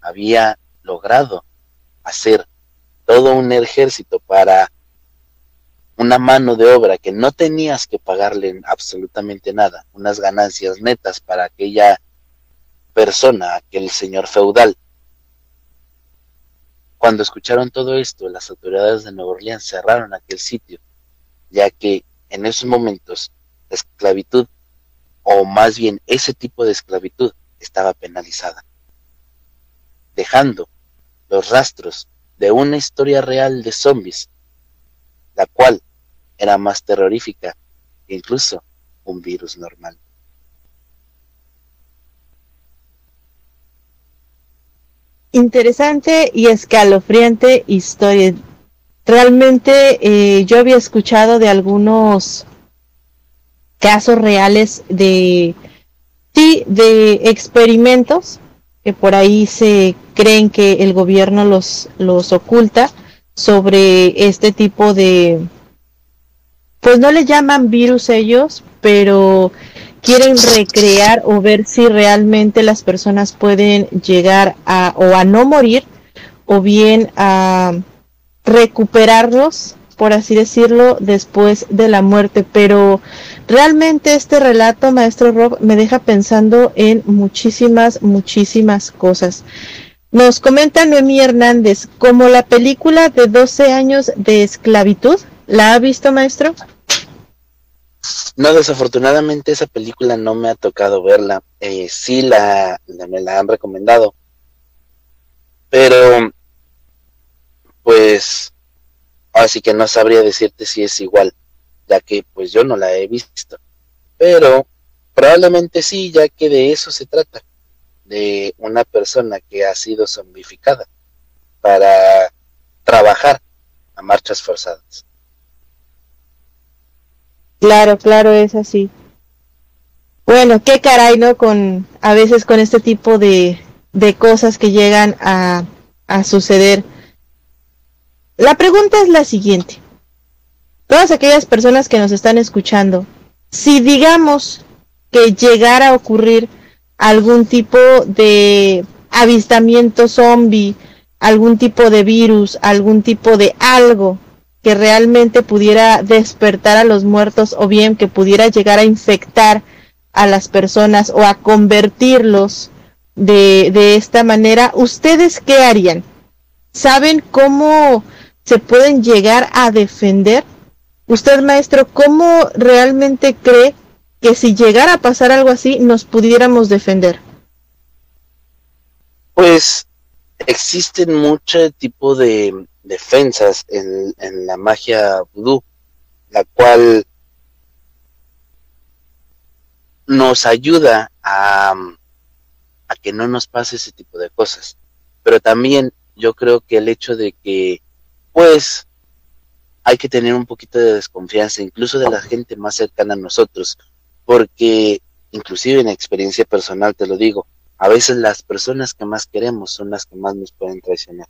Había logrado hacer todo un ejército para una mano de obra que no tenías que pagarle absolutamente nada, unas ganancias netas para aquella persona, aquel señor feudal. Cuando escucharon todo esto, las autoridades de Nueva Orleans cerraron aquel sitio, ya que en esos momentos la esclavitud, o más bien ese tipo de esclavitud, estaba penalizada dejando los rastros de una historia real de zombies, la cual era más terrorífica que incluso un virus normal. Interesante y escalofriante historia. Realmente eh, yo había escuchado de algunos casos reales de sí de experimentos que por ahí se creen que el gobierno los, los oculta sobre este tipo de, pues no le llaman virus ellos, pero quieren recrear o ver si realmente las personas pueden llegar a o a no morir o bien a recuperarlos por así decirlo, después de la muerte. Pero realmente este relato, maestro Rob, me deja pensando en muchísimas, muchísimas cosas. Nos comenta Noemí Hernández, como la película de 12 años de esclavitud, ¿la ha visto, maestro? No, desafortunadamente esa película no me ha tocado verla. Eh, sí la, me la han recomendado. Pero, pues, Así que no sabría decirte si es igual, ya que pues yo no la he visto. Pero probablemente sí, ya que de eso se trata, de una persona que ha sido zombificada para trabajar a marchas forzadas. Claro, claro, es así. Bueno, qué caray, ¿no? Con, a veces con este tipo de, de cosas que llegan a, a suceder. La pregunta es la siguiente. Todas aquellas personas que nos están escuchando, si digamos que llegara a ocurrir algún tipo de avistamiento zombie, algún tipo de virus, algún tipo de algo que realmente pudiera despertar a los muertos o bien que pudiera llegar a infectar a las personas o a convertirlos de, de esta manera, ¿ustedes qué harían? ¿Saben cómo se pueden llegar a defender? Usted, maestro, ¿cómo realmente cree que si llegara a pasar algo así nos pudiéramos defender? Pues existen mucho tipo de defensas en, en la magia vudú, la cual nos ayuda a, a que no nos pase ese tipo de cosas. Pero también yo creo que el hecho de que, pues, hay que tener un poquito de desconfianza, incluso de la gente más cercana a nosotros, porque inclusive en experiencia personal te lo digo, a veces las personas que más queremos son las que más nos pueden traicionar.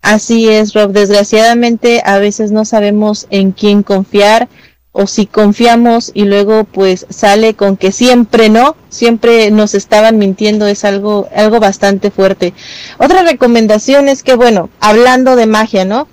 Así es, Rob. Desgraciadamente a veces no sabemos en quién confiar o si confiamos y luego pues sale con que siempre no, siempre nos estaban mintiendo, es algo, algo bastante fuerte. Otra recomendación es que, bueno, hablando de magia, ¿no?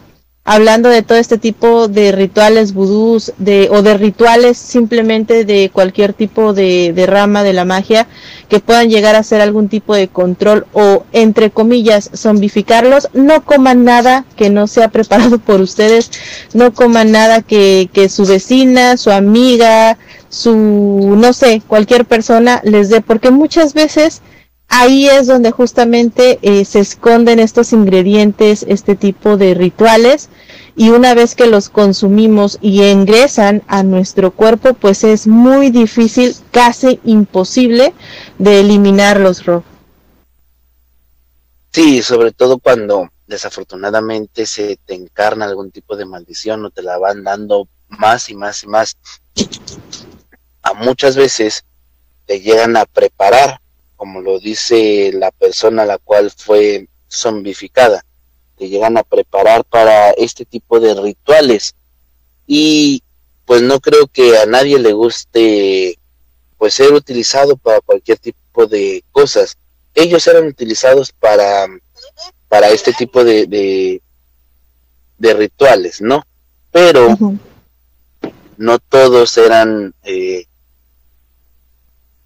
Hablando de todo este tipo de rituales vudús de, o de rituales simplemente de cualquier tipo de, de, rama de la magia que puedan llegar a ser algún tipo de control o entre comillas zombificarlos, no coman nada que no sea preparado por ustedes, no coman nada que, que su vecina, su amiga, su no sé, cualquier persona les dé, porque muchas veces ahí es donde justamente eh, se esconden estos ingredientes, este tipo de rituales, y una vez que los consumimos y ingresan a nuestro cuerpo, pues es muy difícil, casi imposible de eliminarlos, Rob. Sí, sobre todo cuando desafortunadamente se te encarna algún tipo de maldición o te la van dando más y más y más. A muchas veces te llegan a preparar como lo dice la persona a la cual fue zombificada, que llegan a preparar para este tipo de rituales. Y pues no creo que a nadie le guste pues ser utilizado para cualquier tipo de cosas. Ellos eran utilizados para, para este tipo de, de, rituales, ¿no? Pero no todos eran eh,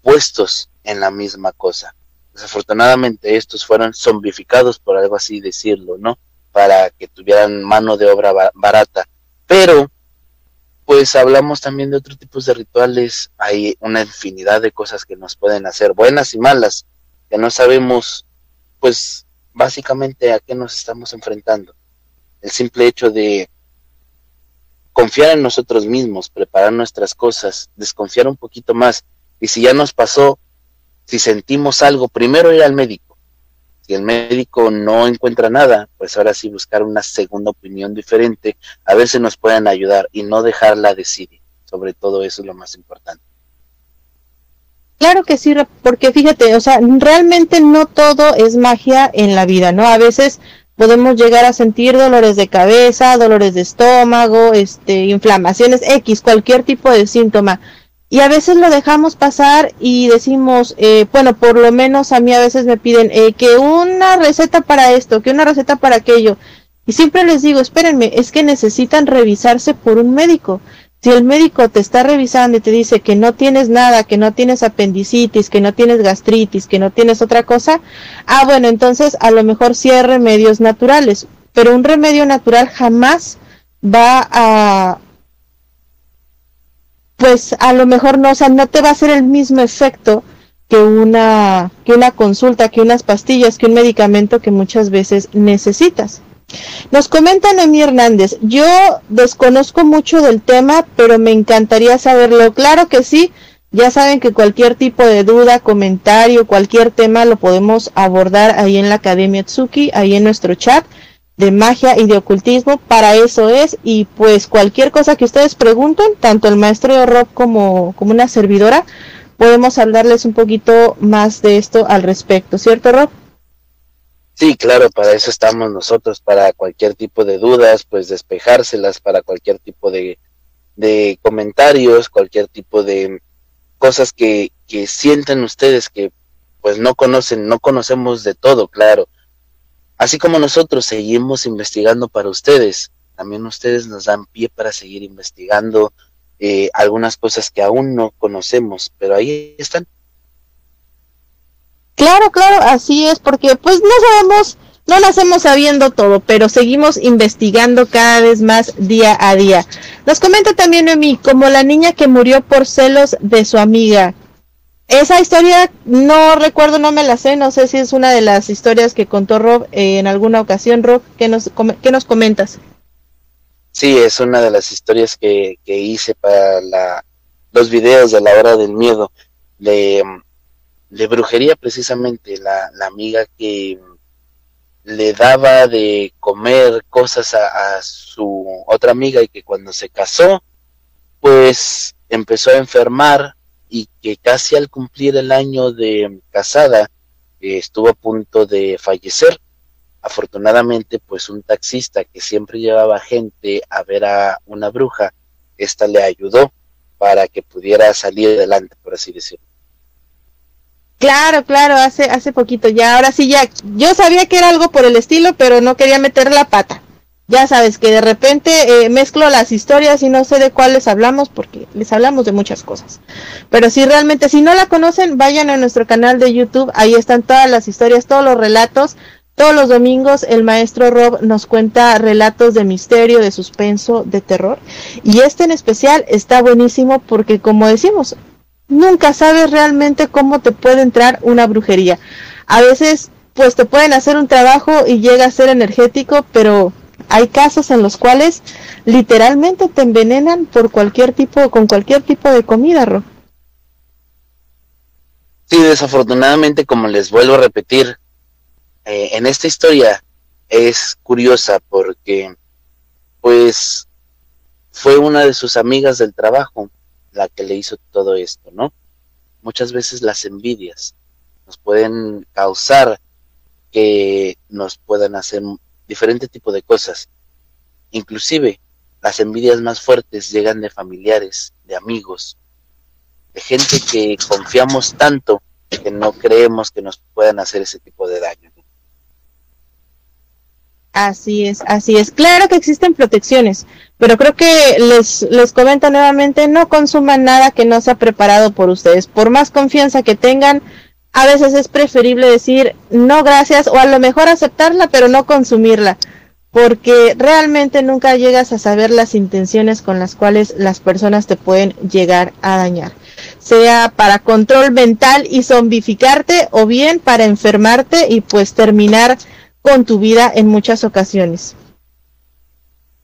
puestos en la misma cosa. Desafortunadamente estos fueron zombificados, por algo así decirlo, ¿no? Para que tuvieran mano de obra barata. Pero, pues hablamos también de otros tipos de rituales. Hay una infinidad de cosas que nos pueden hacer, buenas y malas, que no sabemos, pues, básicamente a qué nos estamos enfrentando. El simple hecho de confiar en nosotros mismos, preparar nuestras cosas, desconfiar un poquito más. Y si ya nos pasó, si sentimos algo, primero ir al médico. Si el médico no encuentra nada, pues ahora sí buscar una segunda opinión diferente, a ver si nos pueden ayudar y no dejarla decidir. Sobre todo eso es lo más importante. Claro que sí, porque fíjate, o sea, realmente no todo es magia en la vida, ¿no? A veces podemos llegar a sentir dolores de cabeza, dolores de estómago, este, inflamaciones X, cualquier tipo de síntoma y a veces lo dejamos pasar y decimos, eh, bueno, por lo menos a mí a veces me piden eh, que una receta para esto, que una receta para aquello. Y siempre les digo, espérenme, es que necesitan revisarse por un médico. Si el médico te está revisando y te dice que no tienes nada, que no tienes apendicitis, que no tienes gastritis, que no tienes otra cosa, ah, bueno, entonces a lo mejor sí hay remedios naturales, pero un remedio natural jamás va a, pues a lo mejor no, o sea, no te va a hacer el mismo efecto que una, que una consulta, que unas pastillas, que un medicamento que muchas veces necesitas. Nos comenta Noemí Hernández, yo desconozco mucho del tema, pero me encantaría saberlo. Claro que sí, ya saben que cualquier tipo de duda, comentario, cualquier tema lo podemos abordar ahí en la Academia Tsuki, ahí en nuestro chat de magia y de ocultismo, para eso es, y pues cualquier cosa que ustedes pregunten, tanto el maestro Rob como, como una servidora, podemos hablarles un poquito más de esto al respecto, ¿cierto Rob? Sí, claro, para eso estamos nosotros, para cualquier tipo de dudas, pues despejárselas, para cualquier tipo de, de comentarios, cualquier tipo de cosas que, que sienten ustedes que pues no conocen, no conocemos de todo, claro, Así como nosotros seguimos investigando para ustedes, también ustedes nos dan pie para seguir investigando eh, algunas cosas que aún no conocemos, pero ahí están. Claro, claro, así es, porque pues no sabemos, no nacemos sabiendo todo, pero seguimos investigando cada vez más día a día. Nos comenta también Noemí, como la niña que murió por celos de su amiga. Esa historia no recuerdo, no me la sé, no sé si es una de las historias que contó Rob eh, en alguna ocasión. Rob, ¿qué nos, qué nos comentas? Sí, es una de las historias que, que hice para la, los videos de la hora del miedo, de, de brujería precisamente, la, la amiga que le daba de comer cosas a, a, su otra amiga y que cuando se casó, pues empezó a enfermar y que casi al cumplir el año de casada eh, estuvo a punto de fallecer. Afortunadamente, pues un taxista que siempre llevaba gente a ver a una bruja, esta le ayudó para que pudiera salir adelante, por así decirlo. Claro, claro, hace, hace poquito ya, ahora sí ya, yo sabía que era algo por el estilo, pero no quería meter la pata ya sabes que de repente eh, mezclo las historias y no sé de cuáles hablamos porque les hablamos de muchas cosas. Pero si realmente, si no la conocen, vayan a nuestro canal de YouTube, ahí están todas las historias, todos los relatos. Todos los domingos el maestro Rob nos cuenta relatos de misterio, de suspenso, de terror. Y este en especial está buenísimo porque como decimos, nunca sabes realmente cómo te puede entrar una brujería. A veces pues te pueden hacer un trabajo y llega a ser energético, pero hay casos en los cuales literalmente te envenenan por cualquier tipo, con cualquier tipo de comida, Ro. Sí, desafortunadamente, como les vuelvo a repetir, eh, en esta historia es curiosa porque, pues, fue una de sus amigas del trabajo la que le hizo todo esto, ¿no? Muchas veces las envidias nos pueden causar que nos puedan hacer diferente tipo de cosas. Inclusive, las envidias más fuertes llegan de familiares, de amigos, de gente que confiamos tanto que no creemos que nos puedan hacer ese tipo de daño. Así es, así es. Claro que existen protecciones, pero creo que les, les comento nuevamente, no consuman nada que no sea preparado por ustedes. Por más confianza que tengan, a veces es preferible decir no gracias o a lo mejor aceptarla pero no consumirla porque realmente nunca llegas a saber las intenciones con las cuales las personas te pueden llegar a dañar sea para control mental y zombificarte o bien para enfermarte y pues terminar con tu vida en muchas ocasiones.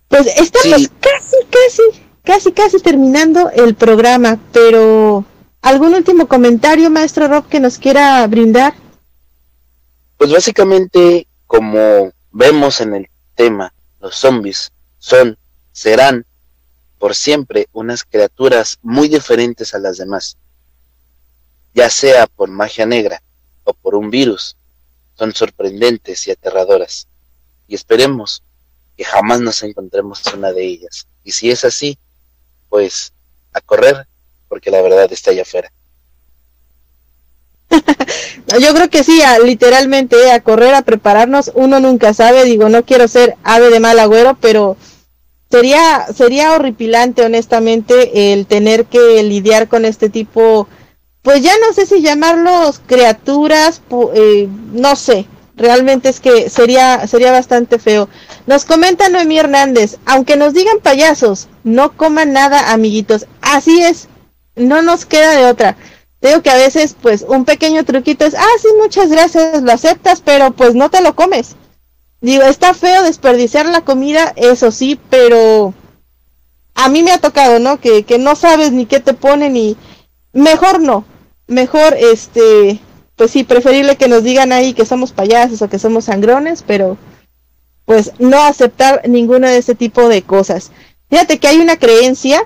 Pues estamos casi casi casi casi terminando el programa pero ¿Algún último comentario, maestro Rob, que nos quiera brindar? Pues básicamente, como vemos en el tema, los zombies son, serán, por siempre, unas criaturas muy diferentes a las demás. Ya sea por magia negra o por un virus, son sorprendentes y aterradoras. Y esperemos que jamás nos encontremos una de ellas. Y si es así, pues a correr porque la verdad está allá afuera. Yo creo que sí, literalmente, eh, a correr, a prepararnos, uno nunca sabe, digo, no quiero ser ave de mal agüero, pero sería, sería horripilante, honestamente, el tener que lidiar con este tipo, pues ya no sé si llamarlos criaturas, eh, no sé, realmente es que sería, sería bastante feo. Nos comenta Noemí Hernández, aunque nos digan payasos, no coman nada, amiguitos. Así es, no nos queda de otra. Digo que a veces, pues, un pequeño truquito es, ah, sí, muchas gracias, lo aceptas, pero pues no te lo comes. Digo, está feo desperdiciar la comida, eso sí, pero a mí me ha tocado, ¿no? Que, que no sabes ni qué te ponen y mejor no. Mejor, este, pues sí, preferible que nos digan ahí que somos payasos o que somos sangrones, pero pues no aceptar ninguno de ese tipo de cosas. Fíjate que hay una creencia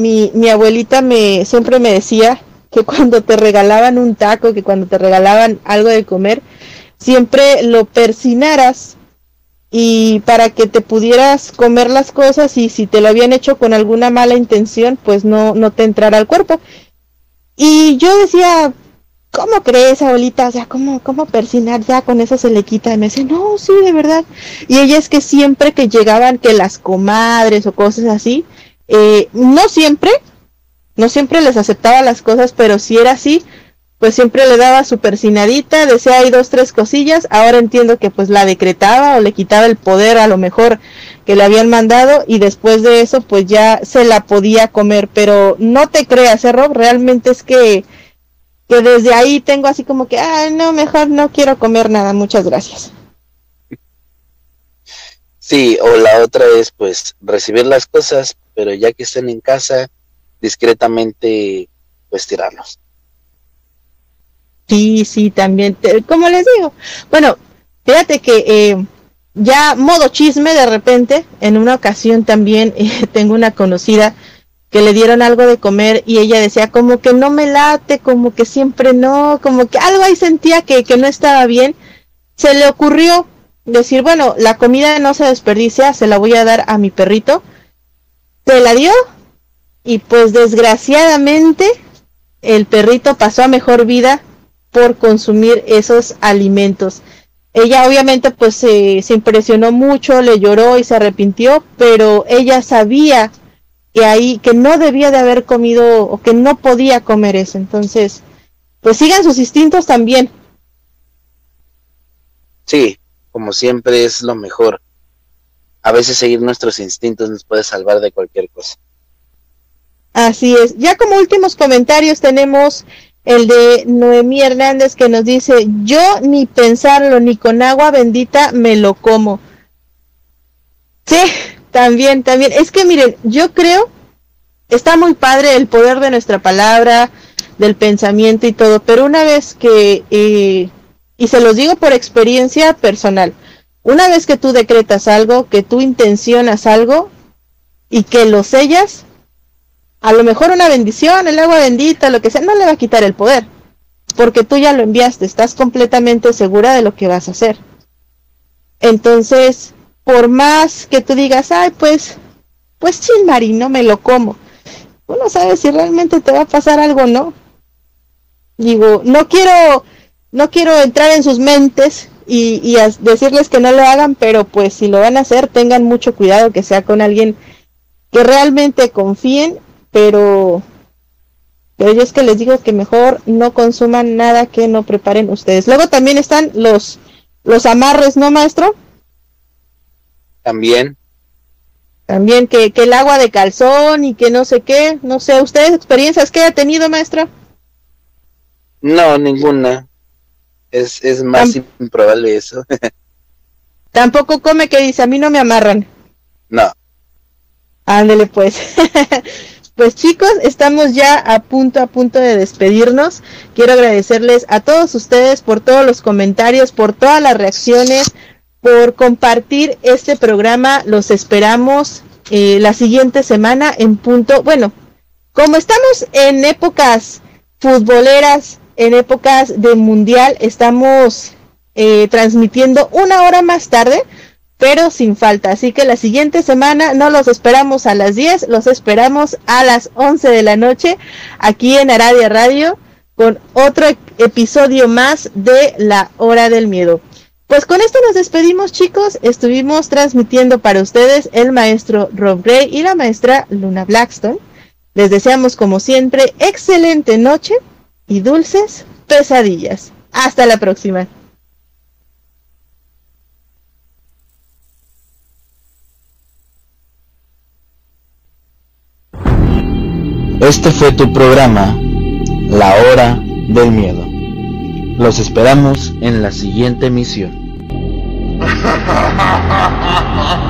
mi, mi abuelita me siempre me decía que cuando te regalaban un taco, que cuando te regalaban algo de comer, siempre lo persinaras y para que te pudieras comer las cosas y si te lo habían hecho con alguna mala intención, pues no, no te entrara al cuerpo. Y yo decía, ¿cómo crees, abuelita? O sea, ¿cómo, ¿cómo persinar? Ya con eso se le quita. Y me dice, no, sí, de verdad. Y ella es que siempre que llegaban que las comadres o cosas así, eh, no siempre, no siempre les aceptaba las cosas, pero si era así, pues siempre le daba su persinadita, decía hay dos, tres cosillas, ahora entiendo que pues la decretaba o le quitaba el poder a lo mejor que le habían mandado y después de eso pues ya se la podía comer, pero no te creas, ¿eh, Rob? Realmente es que que desde ahí tengo así como que, ah, no, mejor no quiero comer nada, muchas gracias. Sí, o la otra es pues recibir las cosas, pero ya que estén en casa, discretamente pues tirarlos. Sí, sí, también, como les digo, bueno, fíjate que eh, ya modo chisme de repente, en una ocasión también eh, tengo una conocida que le dieron algo de comer y ella decía como que no me late, como que siempre no, como que algo ahí sentía que, que no estaba bien. Se le ocurrió decir, bueno, la comida no se desperdicia, se la voy a dar a mi perrito. Se la dio y pues desgraciadamente el perrito pasó a mejor vida por consumir esos alimentos. Ella obviamente pues se impresionó mucho, le lloró y se arrepintió, pero ella sabía que ahí que no debía de haber comido o que no podía comer eso. Entonces, pues sigan sus instintos también. Sí, como siempre es lo mejor. A veces seguir nuestros instintos nos puede salvar de cualquier cosa. Así es. Ya como últimos comentarios tenemos el de Noemí Hernández que nos dice, yo ni pensarlo, ni con agua bendita me lo como. Sí, también, también. Es que miren, yo creo, está muy padre el poder de nuestra palabra, del pensamiento y todo, pero una vez que, eh, y se los digo por experiencia personal, una vez que tú decretas algo, que tú intencionas algo y que lo sellas, a lo mejor una bendición, el agua bendita, lo que sea, no le va a quitar el poder, porque tú ya lo enviaste, estás completamente segura de lo que vas a hacer. Entonces, por más que tú digas, ay, pues, pues chin, no me lo como. Uno sabe si realmente te va a pasar algo, ¿no? Digo, no quiero, no quiero entrar en sus mentes y, y decirles que no lo hagan, pero pues si lo van a hacer, tengan mucho cuidado que sea con alguien que realmente confíen, pero pero yo es que les digo que mejor no consuman nada que no preparen ustedes. Luego también están los los amarres, ¿no, maestro? También. También que, que el agua de calzón y que no sé qué, no sé, ¿ustedes experiencias que ha tenido, maestra? No, ninguna. Es, es más improbable eso. Tampoco come que dice, a mí no me amarran. No. Ándele pues. Pues chicos, estamos ya a punto, a punto de despedirnos. Quiero agradecerles a todos ustedes por todos los comentarios, por todas las reacciones, por compartir este programa. Los esperamos eh, la siguiente semana en punto. Bueno, como estamos en épocas futboleras, en épocas de mundial, estamos eh, transmitiendo una hora más tarde, pero sin falta. Así que la siguiente semana no los esperamos a las 10, los esperamos a las 11 de la noche aquí en Aradia Radio con otro episodio más de La Hora del Miedo. Pues con esto nos despedimos chicos, estuvimos transmitiendo para ustedes el maestro Rob Gray y la maestra Luna Blackstone. Les deseamos como siempre excelente noche y dulces pesadillas. Hasta la próxima. Este fue tu programa, La Hora del Miedo. Los esperamos en la siguiente emisión.